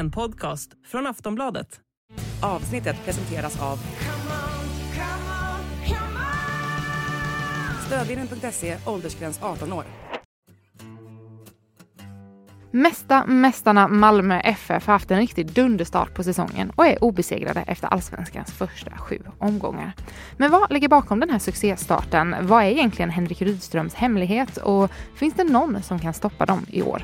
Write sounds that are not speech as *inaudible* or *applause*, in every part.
En podcast från Aftonbladet. Avsnittet presenteras av Stödvinnen.se, åldersgräns 18 år. Mästa mästarna Malmö FF har haft en riktig dunderstart på säsongen och är obesegrade efter allsvenskans första sju omgångar. Men vad ligger bakom den här succéstarten? Vad är egentligen Henrik Rydströms hemlighet och finns det någon som kan stoppa dem i år?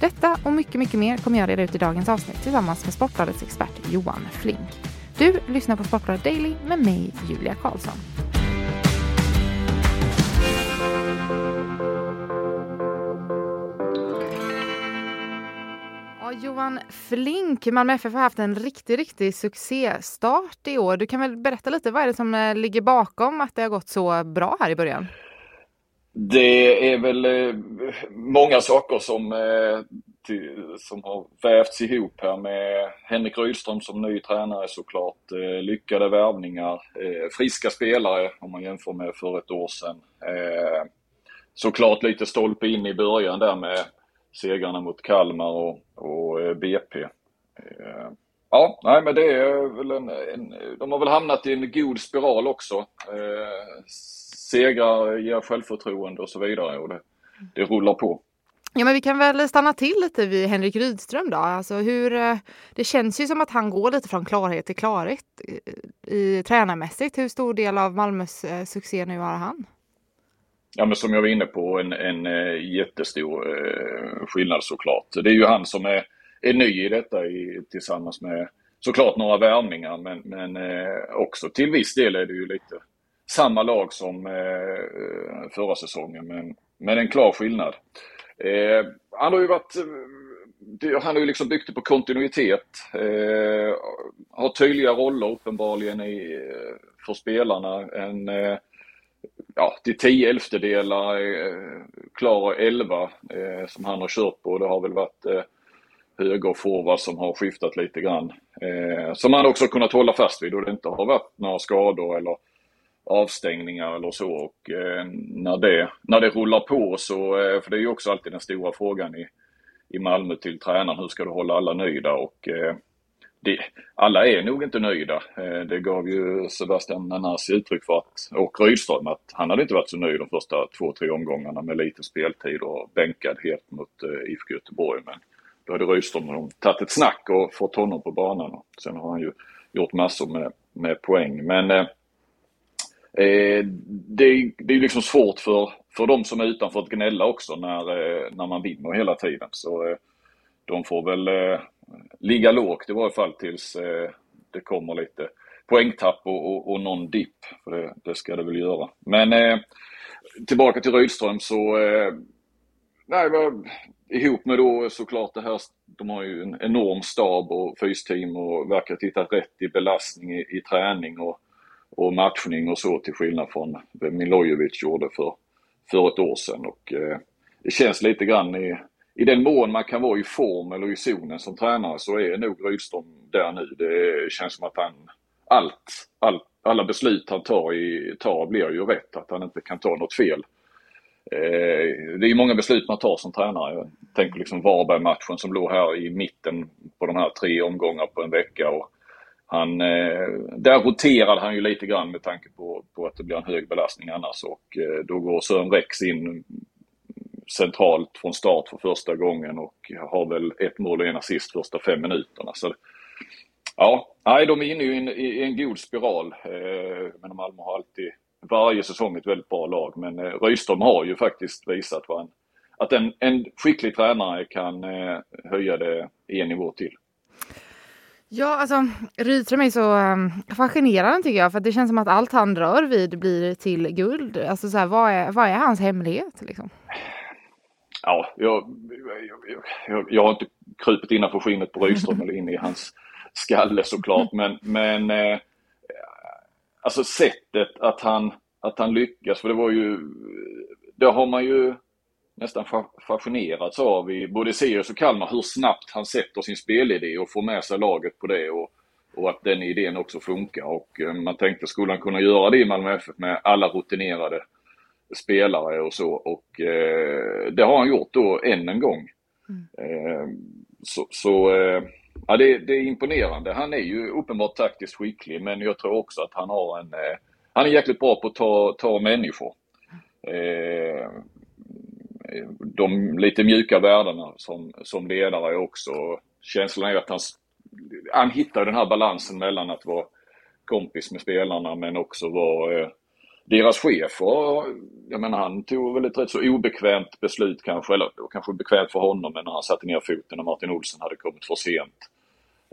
Detta och mycket, mycket mer kommer jag reda ut i dagens avsnitt tillsammans med Sportbladets expert Johan Flink. Du lyssnar på Sportbladet Daily med mig, Julia Karlsson. Ja, Johan Flink, Malmö FF har haft en riktig, riktig succéstart i år. Du kan väl berätta lite, vad är det som eh, ligger bakom att det har gått så bra här i början? Det är väl eh, många saker som, eh, som har vävts ihop här med Henrik Rydström som ny tränare såklart. Eh, lyckade värvningar, friska spelare om man jämför med för ett år sedan. Såklart lite stolpe in i början där med segrarna mot Kalmar och, och BP. Ja, nej men det är väl en, en, de har väl hamnat i en god spiral också. Eh, segrar ger självförtroende och så vidare och det, det rullar på. Ja, men vi kan väl stanna till lite vid Henrik Rydström då. Alltså hur, det känns ju som att han går lite från klarhet till klarhet i, i tränarmässigt. Hur stor del av Malmös succé nu har han? Ja men som jag var inne på, en, en jättestor uh, skillnad såklart. Det är ju han som är, är ny i detta i, tillsammans med såklart några värvningar men, men uh, också till viss del är det ju lite samma lag som eh, förra säsongen men, men en klar skillnad. Eh, han har ju varit eh, han har ju liksom byggt det på kontinuitet. har tydliga roller uppenbarligen i, för spelarna. En ja, till 10 elftedelar, eh, klar 11 eh, som han har kört på. Det har väl varit eh, höger forward som har skiftat lite grann. Eh, som han också kunnat hålla fast vid och det inte har varit några skador eller avstängningar eller så. Och eh, när, det, när det rullar på så, eh, för det är ju också alltid den stora frågan i, i Malmö till tränaren, hur ska du hålla alla nöjda? Och eh, det, alla är nog inte nöjda. Eh, det gav ju Sebastian Nanasi uttryck för att, och Rydström, att han hade inte varit så nöjd de första två, tre omgångarna med lite speltid och bänkad helt mot eh, IFK Göteborg. Men då hade Rydström tagit ett snack och fått honom på banan. Sen har han ju gjort massor med, med poäng. Men eh, eh, det, det är liksom svårt för, för de som är utanför att gnälla också när, eh, när man vinner hela tiden. Så eh, de får väl eh, ligga lågt i varje fall tills det kommer lite poängtapp och, och, och någon dipp. För det, det, ska det väl göra. Men eh, tillbaka till Rydström så eh, nej, ihop med då såklart det här, de har ju en enorm stab och fysteam och verkar ha tittat rätt i belastning i, i träning och, och matchning och så till skillnad från vad Milojevic gjorde för, för ett år sedan. Och, eh, det känns lite grann i i den mån man kan vara i form eller i zonen som tränare så är nog Rydström där nu. Det känns som att han, allt, all, alla beslut han tar, i, tar blir ju rätt. Att han inte kan ta något fel. Eh, det är många beslut man tar som tränare. Jag tänker liksom Varberg-matchen som låg här i mitten på de här tre omgångar på en vecka. Och han, eh, där roterade han ju lite grann med tanke på, på att det blir en hög belastning annars och eh, då går Sören Rex in centralt från start för första gången och har väl ett mål och en assist första fem minuterna. Så, ja, nej, de är inne i en, i en god spiral. Eh, men Malmö har alltid varje säsong ett väldigt bra lag. Men Rydström har ju faktiskt visat vad en, att en, en skicklig tränare kan höja det en nivå till. Ja, alltså Rydström är så ehm, um, fascinerande tycker jag. För det känns som att allt han rör vid blir till guld. Alltså så här, vad, är, vad är hans hemlighet? Liksom? ja, jag, jag, jag, har inte krupit innanför skinnet på Rydström eller in i hans skalle såklart. Men, men eh, alltså sättet att han, att han lyckas, för det var ju, det har man ju nästan fascinerats av i både Sirius och Kalmar hur snabbt han sätter sin spelidé och får med sig laget på det och, och att den idén också funkar. Och eh, man tänkte, skulle han kunna göra det i Malmö FF med alla rutinerade spelare och så och eh, det har han gjort då än en gång. Mm. Eh, så, så eh, ja, det, det, är imponerande. Han är ju uppenbart taktiskt skicklig men jag tror också att han har en... Eh, han är jäkligt bra på att ta, ta människor. De lite mjuka värdena som, som ledare också. Känslan är att han, han hittar den här balansen mellan att vara kompis med spelarna men också vara eh, deras chef. Och, jag menar han tog väl ett rätt så obekvämt beslut kanske, eller det var kanske bekvämt för honom men när han satte ner foten och Martin Olsson hade kommit för sent.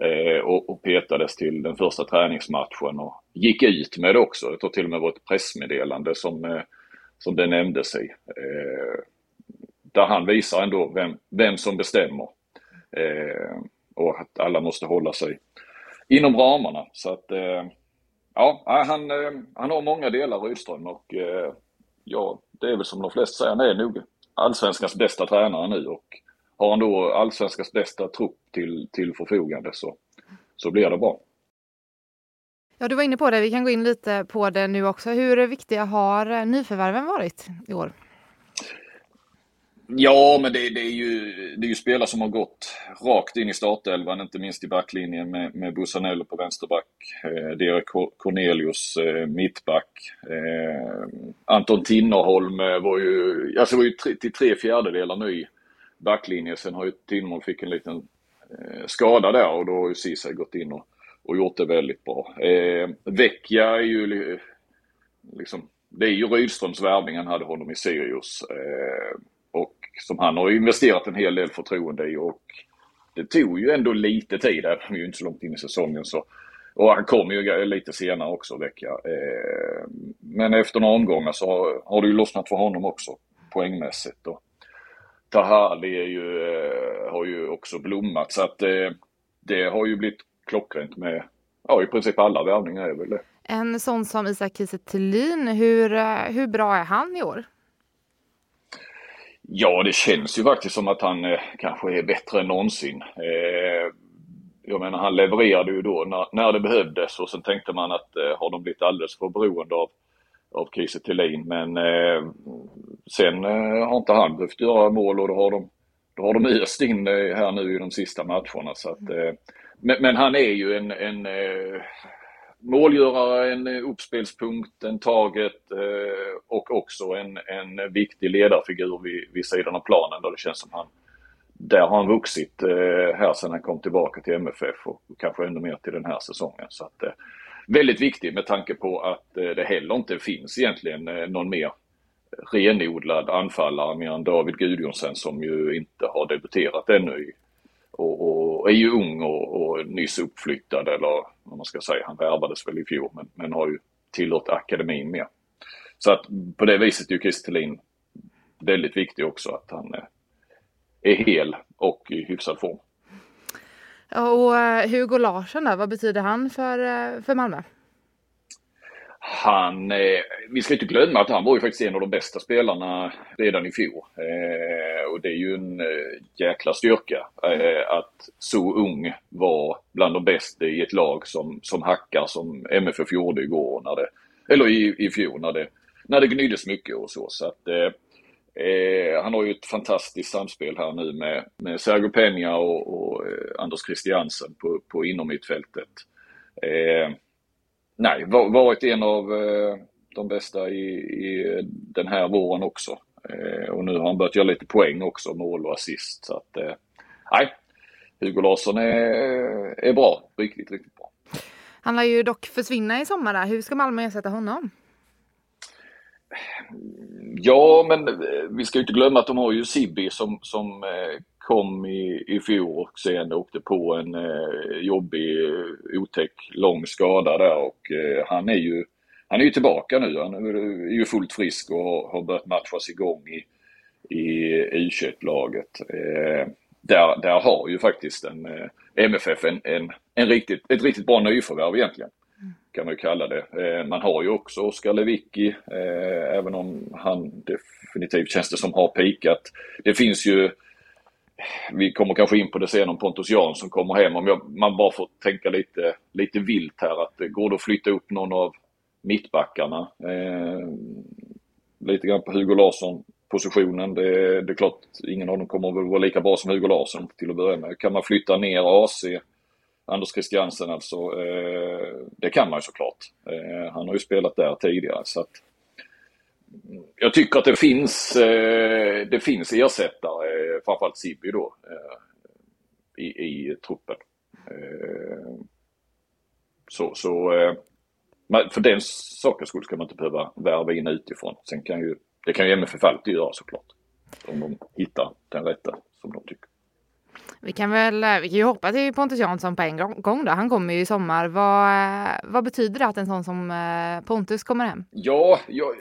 Eh, och, och petades till den första träningsmatchen och gick ut med det också. Det tror till och med var ett pressmeddelande som, eh, som det nämnde sig. Eh, där han visar ändå vem, vem som bestämmer. Eh, och att alla måste hålla sig inom ramarna. Så att eh, ja, han, eh, han har många delar Rydström och eh, ja, det är väl som de flesta säger, han är nog allsvenskans bästa tränare nu och har han då allsvenskans bästa trupp till, till förfogande så, så blir det bra. Ja, du var inne på det. Vi kan gå in lite på det nu också. Hur viktiga har nyförvärven varit i år? Ja, men det, det, är ju, det är ju spelare som har gått rakt in i startelvan, inte minst i backlinjen med, med Busanello på vänsterback, eh, Derek Cornelius eh, mittback. Eh, Anton Tinnerholm eh, var ju, alltså var ju tre, till tre fjärdedelar ny backlinje. Sen har ju Tinnerholm fick en liten eh, skada där och då har ju Ceesay gått in och, och gjort det väldigt bra. Eh, Vecchia är ju liksom, det är ju Rydströms värvning, han hade honom i Sirius. Eh, som han har investerat en hel del förtroende i och det tog ju ändå lite tid, även om vi ju inte så långt in i säsongen så och han kom ju lite senare också vecka. Eh, men efter några omgångar så har, har det ju lossnat för honom också poängmässigt. Och Tahali är ju, eh, har ju också blommat så att eh, det har ju blivit klockrent med ja, i princip alla värvningar är väl det. En sån som Isak Kiese hur, eh, hur bra är han i år? Ja, det känns ju faktiskt som att han eh, kanske är bättre än någonsin. Eh, jag menar, han levererade ju då när, när det behövdes och sen tänkte man att eh, har de blivit alldeles för beroende av, av Kiese Men eh, sen eh, har inte han behövt göra mål och då har de, då har de öst in eh, här nu i de sista matcherna. Så att, eh, men, men, han är ju en, en eh, målgörare, en uppspelspunkt, en taget eh, och också en, en viktig ledarfigur vid, vid sidan av planen där det känns som han där har han vuxit eh, här sedan han kom tillbaka till MFF och kanske ännu mer till den här säsongen. Så att, eh, väldigt viktigt med tanke på att eh, det heller inte finns egentligen eh, någon mer renodlad anfallare mer än David Gudjonsen som ju inte har debuterat ännu i, och, och, är ju ung och, och nyss uppflyttad eller vad man ska säga. Han värvades väl i fjol men, men har ju tillhört akademin mer. Så att på det viset är ju Christer väldigt viktig också att han eh, är, hel och i hyfsad form. Och eh, Hugo Larsson då, vad betyder han för, eh, för Malmö? Han, eh, vi ska inte glömma att han var ju faktiskt en av de bästa spelarna redan i fjol. Eh, och det är ju en eh, jäkla styrka eh, att så ung var bland de bästa i ett lag som, som hackar som MFF gjorde igår, när det, eller i, i fjol när det, när det gnyddes mycket och så. så att, eh, eh han har ju ett fantastiskt samspel här nu med, med Sergio Peña och, och eh, Anders Christiansen på, på inomhittfältet. Eh, nej, varit en av eh, de bästa i, i den här våren också. Eh, och nu har han börjat göra lite poäng också, mål och assist. Så att, eh, nej, Hugo Larsson är, är bra, riktigt, riktigt bra. Han lär ju dock försvinna i sommar där. Hur ska Malmö ersätta honom? Ja, men vi ska inte glömma att de har ju Sibbi som, som kom i, i fjol och sen åkte på en eh, jobbig, otäck, lång skada där och eh, han är ju han är ju tillbaka nu. Han är ju fullt frisk och har, börjat matchas igång i, i U21-laget. Eh, där, där har ju faktiskt en eh, MFF en, en, en riktigt, ett riktigt bra nyförvärv egentligen. Kan man ju kalla det. Eh, man har ju också Oskar Lewicki, eh, även om han definitivt känns det som har pikat. Det finns ju vi kommer kanske in på det sen om Pontus Jansson kommer hem. Om jag, man bara får tänka lite, lite vilt här att det går det att flytta upp någon av mittbackarna. Eh, lite grann på Hugo Larsson positionen. Det, det är klart, ingen av dem kommer väl vara lika bra som Hugo Larsson till att börja med. Kan man flytta ner AC Anders Christiansen alltså. Eh, det kan man ju såklart. Eh, han har ju spelat där tidigare så att jag tycker att det finns, eh, det finns ersättare, framförallt Sibby då, i, i truppen. Så, så för den sakens skull ska man inte behöva värva in utifrån. Sen kan ju, det kan ju MFF alltid göra såklart. Om de hittar den rätta som de tycker. Vi kan väl vi kan ju hoppa till Pontus Jansson på en gång då. Han kommer ju i sommar. Vad, vad betyder det att en sån som eh, Pontus kommer hem? Ja, jag,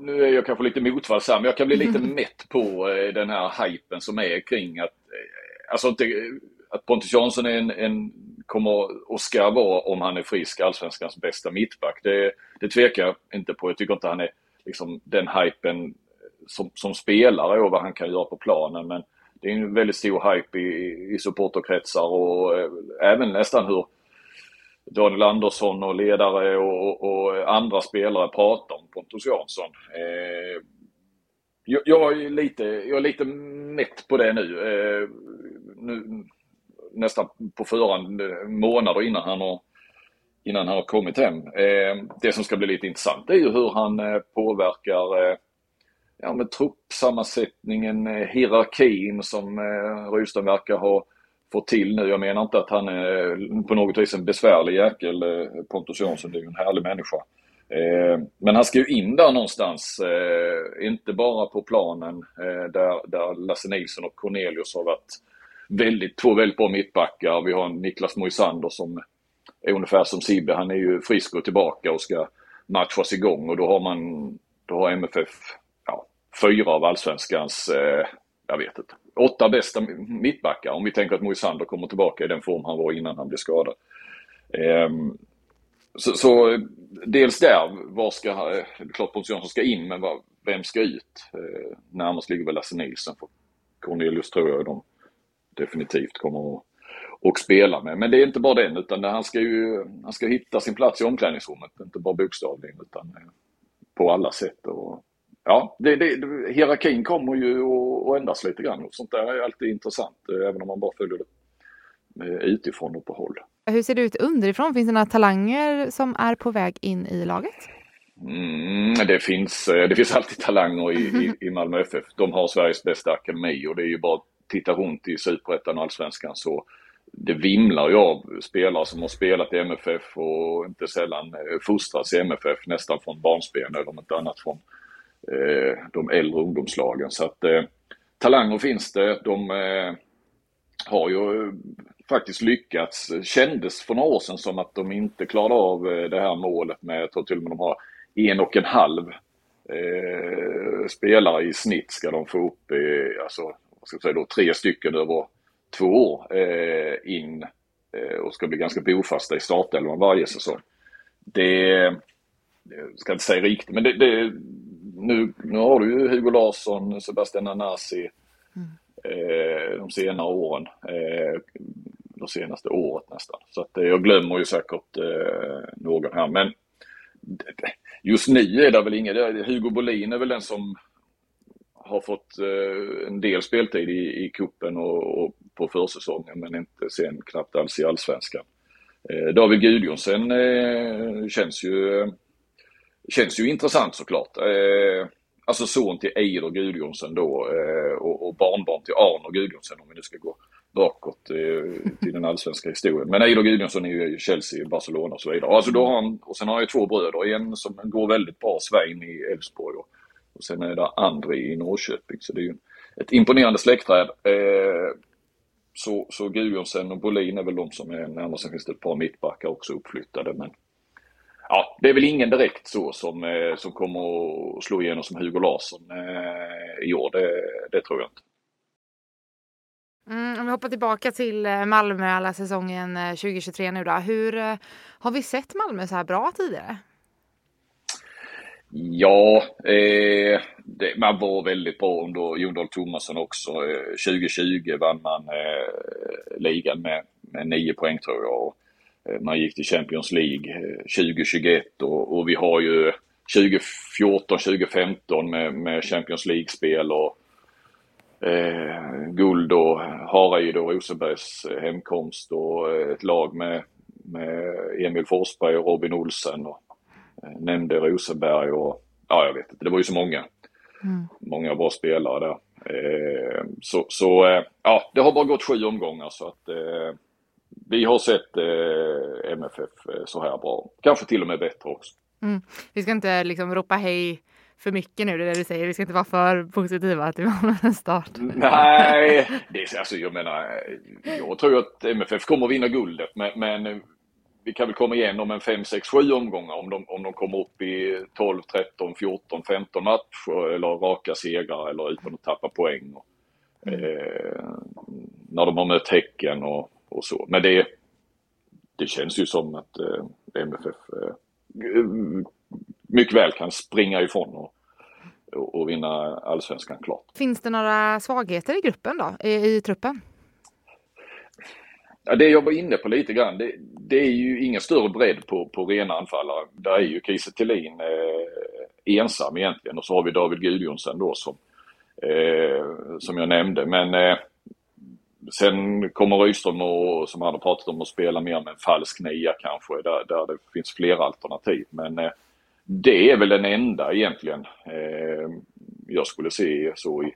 nu är jag kanske lite motvalls men jag kan bli lite mätt på eh, den här hypen som är kring att, eh, alltså inte, att Pontus Jansson är en, en kommer och ska vara, om han är frisk, allsvenskans bästa mittback. Det, det tvekar jag inte på. Jag tycker inte han är liksom den hypen som, som spelare och vad han kan göra på planen. Men det är en väldigt stor hype i, i supporterkretsar och eh, även nästan hur Daniel Andersson och ledare och, och andra spelare pratar om Pontus Jansson. Eh, jag, jag, är lite, jag är lite mätt på det nu. Eh, nu nästan på förhand eh, månader innan han har, innan han har kommit hem. Eh, det som ska bli lite intressant är ju hur han eh, påverkar eh, ja, med truppsammansättningen, eh, hierarkin som eh, Rydström verkar ha får till nu. Jag menar inte att han är på något vis en besvärlig jäkel, eh, Pontus Jansson, det är ju en härlig människa. Eh, men han ska ju in där någonstans, eh, inte bara på planen där, där Lasse Nilsson och Cornelius har varit väldigt, två väldigt bra mittbackar. Vi har Niklas Moisander som är ungefär som Sibbe. Han är ju frisk och tillbaka och ska matchas igång och då har man, då har MFF fyra av allsvenskans, eh, jag vet inte, åtta bästa mittbackar. Om vi tänker att Moisander kommer tillbaka i den form han var innan han blev skadad. Ehm, så, så, dels där, var ska, eh, klart Pontus Jansson ska in, men var, vem ska ut? Eh, närmast ligger väl Lasse Nilsson. För Cornelius tror jag de definitivt kommer att och spela med. Men det är inte bara den utan han ska ju han ska hitta sin plats i omklädningsrummet. Inte bara bokstavligen utan eh, på alla sätt. Och ja, det, det, hierarkin kommer ju att ändras lite grann och sånt där är alltid intressant eh, även om man bara följer det eh, utifrån och på håll. Hur ser det ut underifrån? Finns det några talanger som är på väg in i laget? Mm, det, finns, eh, det finns alltid talanger i, i, i Malmö FF. De har Sveriges bästa akademi och det är ju bara att titta runt i Superettan och Allsvenskan så det vimlar ju av spelare som har spelat i MFF och inte sällan fostrats i MFF nästan från barnsben eller om inte annat från Eh, de äldre ungdomslagen. Så att eh, talanger finns det. De eh, har ju eh, faktiskt lyckats. Kändes för några år sedan som att de inte klarade av eh, det här målet med, jag tror till och med de har en och en halv eh, spelare i snitt ska de få upp, eh, alltså vad ska jag säga då, tre stycken över två år eh, in eh, och ska bli ganska bofasta i startelvan varje säsong. Det, jag ska inte säga riktigt, men det, det, nu, nu har du ju Hugo Larsson, Sebastian Anasi mm. eh, de senare åren. Eh, de senaste året nästan. Så att eh, jag glömmer ju säkert eh, någon här. Men just nu är det väl inget. Hugo Bolin är väl den som har fått eh, en del speltid i, i kuppen och, och på försäsongen men inte sen knappt alls i allsvenskan. Eh, David Gudjonsen eh, känns ju känns ju intressant såklart. Eh, alltså son till Eider Gudjonsen då eh, och, och, barnbarn till Arno Gudjonsen om vi nu ska gå bakåt eh, till den allsvenska historien. Men Eider Gudjonsson är ju Chelsea, Barcelona och så vidare. Alltså då har han, och sen har han ju två bröder. En som går väldigt bra, Svein i Elfsborg och, och sen är det Andri i Norrköping. Så det är ju ett imponerande släktträd. Eh, så, så Gudjonsen och Bolin är väl de som är närmast. Sen finns det ett par mittbackar också uppflyttade. Men ja, det är väl ingen direkt så som, eh, som kommer att slå igenom som Hugo Larsson eh, i år. Det, det tror jag inte. Mm, om vi hoppar tillbaka till eh, Malmö alla säsongen 2023 nu då. Hur har vi sett Malmö så här bra tidigare? Ja, eh, det, man var väldigt bra under Jon Dahl Tomasson också. Eh, 2020 vann man eh, ligan med, med nio poäng tror jag. Eh, man gick till Champions League 2021 eh, och, och vi har ju 2014, 2015 med, med Champions League-spel och eh, guld och Hareid och Rosenbergs hemkomst och ett lag med, med Emil Forsberg och Robin Olsen och nämnde Rosenberg och ja, jag vet inte, det var ju så många. Mm. Många bra spelare där. Eh, så så eh, ja, det har bara gått sju omgångar så att eh, vi har sett eh, MFF så här bra. Kanske till och med bättre också. Mm. Vi ska inte liksom ropa hej för mycket nu, det är det du säger. Vi ska inte vara för positiva till *laughs* en start. Nej, det är, alltså, jag menar, jag tror att MFF kommer vinna guldet, men, men vi kan väl komma igenom en 5, 6, 7 omgångar om de, om de kommer upp i 12, 13, 14, 15 matcher eller raka segrar eller utan att tappa poäng. Och, mm. eh, när de har mött Häcken och, och så. Men det, det känns ju som att eh, MFF eh, mycket väl kan springa ifrån och, och, och vinna allsvenskan klart. Finns det några svagheter i gruppen då, i, i truppen? Ja, det jag var inne på lite grann, det, det är ju ingen större bredd på, på rena anfallare. Där är ju Kiese Thelin eh, ensam egentligen och så har vi David Gudjonsen då som, eh, som jag nämnde. Men eh, sen kommer Rydström och, som han har pratat om att spela mer med en falsk nia kanske där, där det finns flera alternativ. Men eh, det är väl den enda egentligen eh, jag skulle se så i,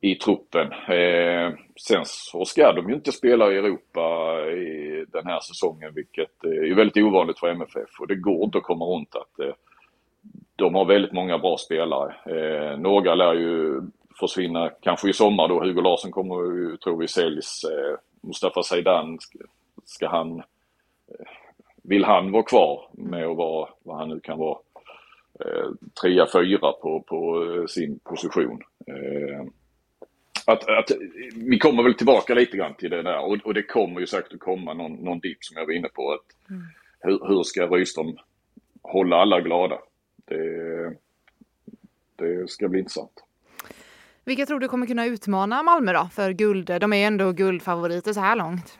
i truppen. Eh, sen så ska de ju inte spela i Europa eh, i den här säsongen vilket eh, är väldigt ovanligt för MFF och det går inte att komma runt att eh, de har väldigt många bra spelare. Eh, några lär ju försvinna kanske i sommar då. Hugo Larsson kommer ju, tror vi, säljs. Eh, Mustafa Zeidan, ska, han... Eh, vill han vara kvar med att vara vad han nu kan vara? Eh, trea, fyra på, på eh, sin position. Eh, att, att, vi kommer väl tillbaka lite grann till det där och, och det kommer ju säkert att komma någon, någon dipp som jag var inne på. Att, mm. hur, hur ska Rydström hålla alla glada? Det, det ska bli intressant. Vilka tror du kommer kunna utmana Malmö då för guld? De är ändå guldfavoriter så här långt.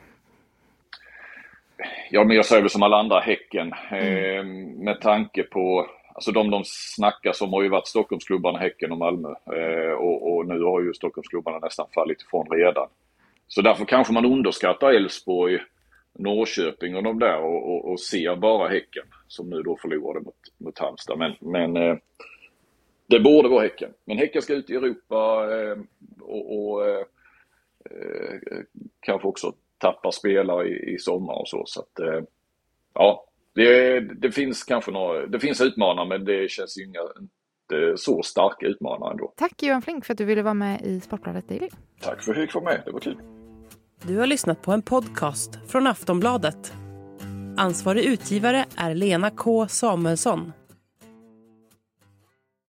Ja, men jag säger väl som alla andra Häcken. Mm. Eh, med tanke på Alltså de de snackar som har ju varit Stockholmsklubbarna Häcken och Malmö. Eh, och, och, nu har ju Stockholmsklubbarna nästan fallit ifrån redan. Så därför kanske man underskattar Elfsborg, Norrköping och de där och, och, och, ser bara Häcken som nu då förlorade mot, mot Halmstad. Men, men eh, det borde vara Häcken. Men Häcken ska ut i Europa eh, och, och eh, eh kanske också tappa spelare i, i sommar och så. så att, eh, ja, det, det, finns kanske några, det finns utmanare men det känns ju inga inte så starka utmanare ändå. Tack Johan Flink för att du ville vara med i Sportbladet Daily. Tack för att jag fick vara med, det var kul. Du har lyssnat på en podcast från Aftonbladet. Ansvarig utgivare är Lena K Samuelsson.